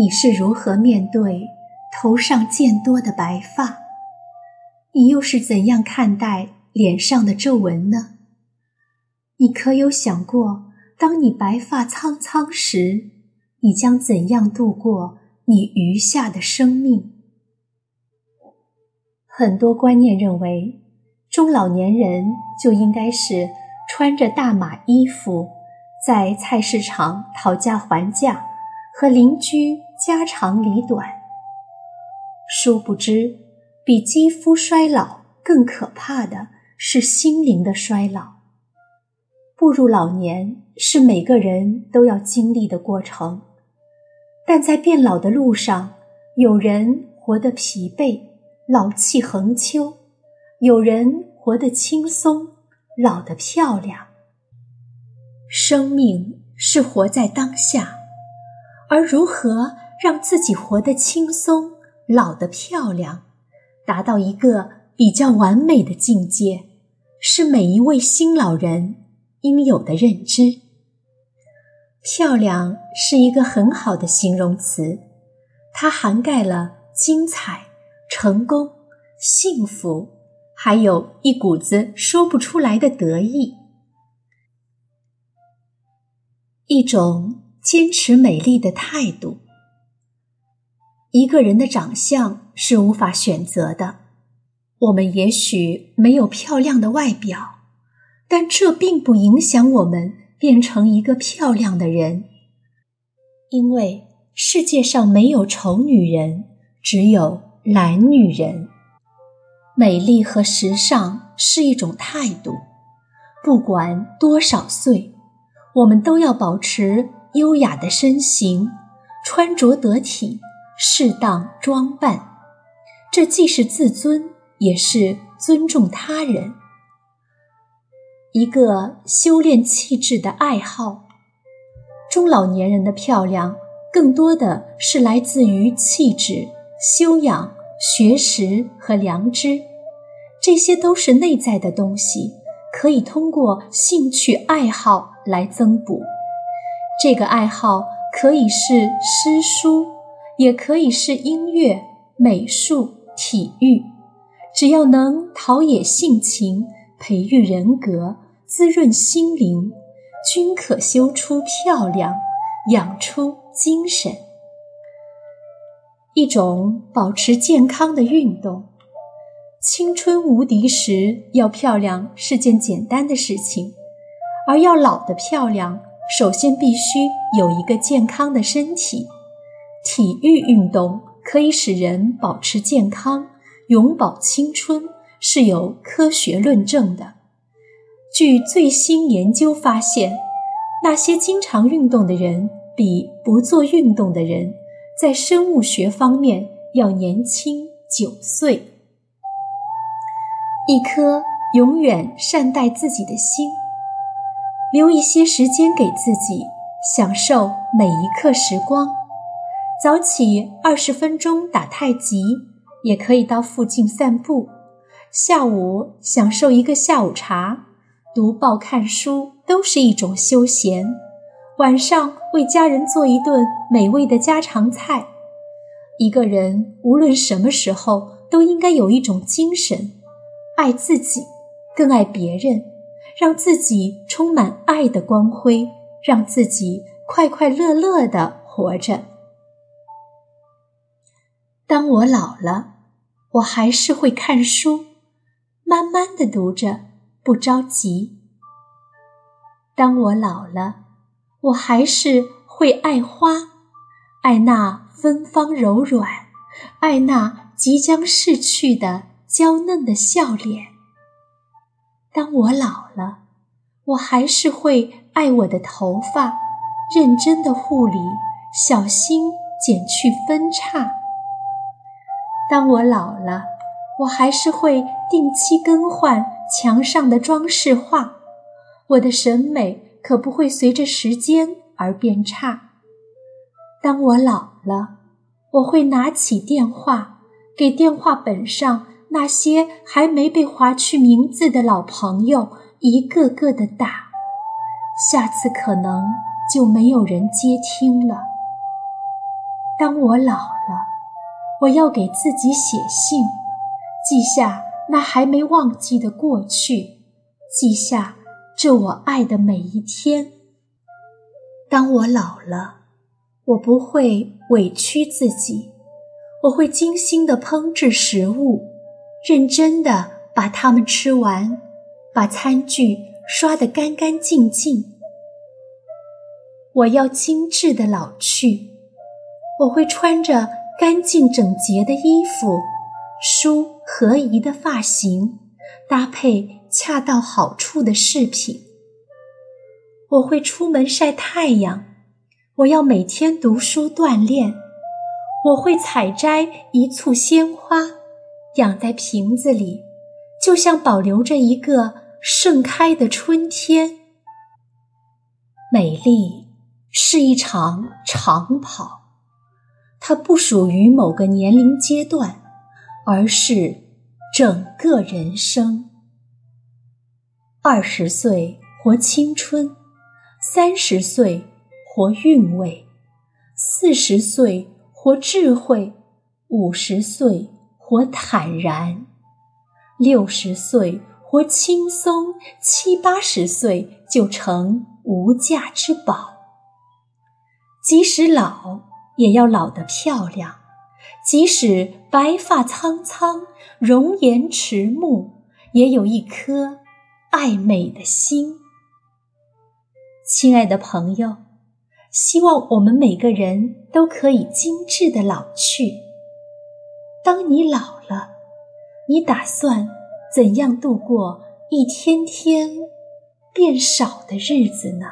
你是如何面对头上渐多的白发？你又是怎样看待脸上的皱纹呢？你可有想过，当你白发苍苍时，你将怎样度过你余下的生命？很多观念认为，中老年人就应该是穿着大码衣服，在菜市场讨价还价，和邻居家长里短。殊不知，比肌肤衰老更可怕的是心灵的衰老。步入老年是每个人都要经历的过程，但在变老的路上，有人活得疲惫。老气横秋，有人活得轻松，老得漂亮。生命是活在当下，而如何让自己活得轻松、老得漂亮，达到一个比较完美的境界，是每一位新老人应有的认知。漂亮是一个很好的形容词，它涵盖了精彩。成功、幸福，还有一股子说不出来的得意，一种坚持美丽的态度。一个人的长相是无法选择的，我们也许没有漂亮的外表，但这并不影响我们变成一个漂亮的人，因为世界上没有丑女人，只有。懒女人，美丽和时尚是一种态度。不管多少岁，我们都要保持优雅的身形，穿着得体，适当装扮。这既是自尊，也是尊重他人。一个修炼气质的爱好。中老年人的漂亮，更多的是来自于气质。修养、学识和良知，这些都是内在的东西，可以通过兴趣爱好来增补。这个爱好可以是诗书，也可以是音乐、美术、体育，只要能陶冶性情、培育人格、滋润心灵，均可修出漂亮，养出精神。一种保持健康的运动。青春无敌时要漂亮是件简单的事情，而要老的漂亮，首先必须有一个健康的身体。体育运动可以使人保持健康、永葆青春，是有科学论证的。据最新研究发现，那些经常运动的人比不做运动的人。在生物学方面要年轻九岁，一颗永远善待自己的心，留一些时间给自己，享受每一刻时光。早起二十分钟打太极，也可以到附近散步。下午享受一个下午茶，读报看书都是一种休闲。晚上为家人做一顿美味的家常菜。一个人无论什么时候都应该有一种精神，爱自己，更爱别人，让自己充满爱的光辉，让自己快快乐乐的活着。当我老了，我还是会看书，慢慢的读着，不着急。当我老了。我还是会爱花，爱那芬芳柔软，爱那即将逝去的娇嫩的笑脸。当我老了，我还是会爱我的头发，认真的护理，小心剪去分叉。当我老了，我还是会定期更换墙上的装饰画，我的审美。可不会随着时间而变差。当我老了，我会拿起电话，给电话本上那些还没被划去名字的老朋友一个个的打。下次可能就没有人接听了。当我老了，我要给自己写信，记下那还没忘记的过去，记下这我爱的每一天。当我老了，我不会委屈自己，我会精心的烹制食物，认真的把它们吃完，把餐具刷得干干净净。我要精致的老去。我会穿着干净整洁的衣服，梳合宜的发型，搭配恰到好处的饰品。我会出门晒太阳，我要每天读书锻炼。我会采摘一簇鲜花，养在瓶子里，就像保留着一个盛开的春天。美丽是一场长跑。它不属于某个年龄阶段，而是整个人生。二十岁活青春，三十岁活韵味，四十岁活智慧，五十岁活坦然，六十岁活轻松，七八十岁就成无价之宝。即使老。也要老得漂亮，即使白发苍苍、容颜迟暮，也有一颗爱美的心。亲爱的朋友，希望我们每个人都可以精致的老去。当你老了，你打算怎样度过一天天变少的日子呢？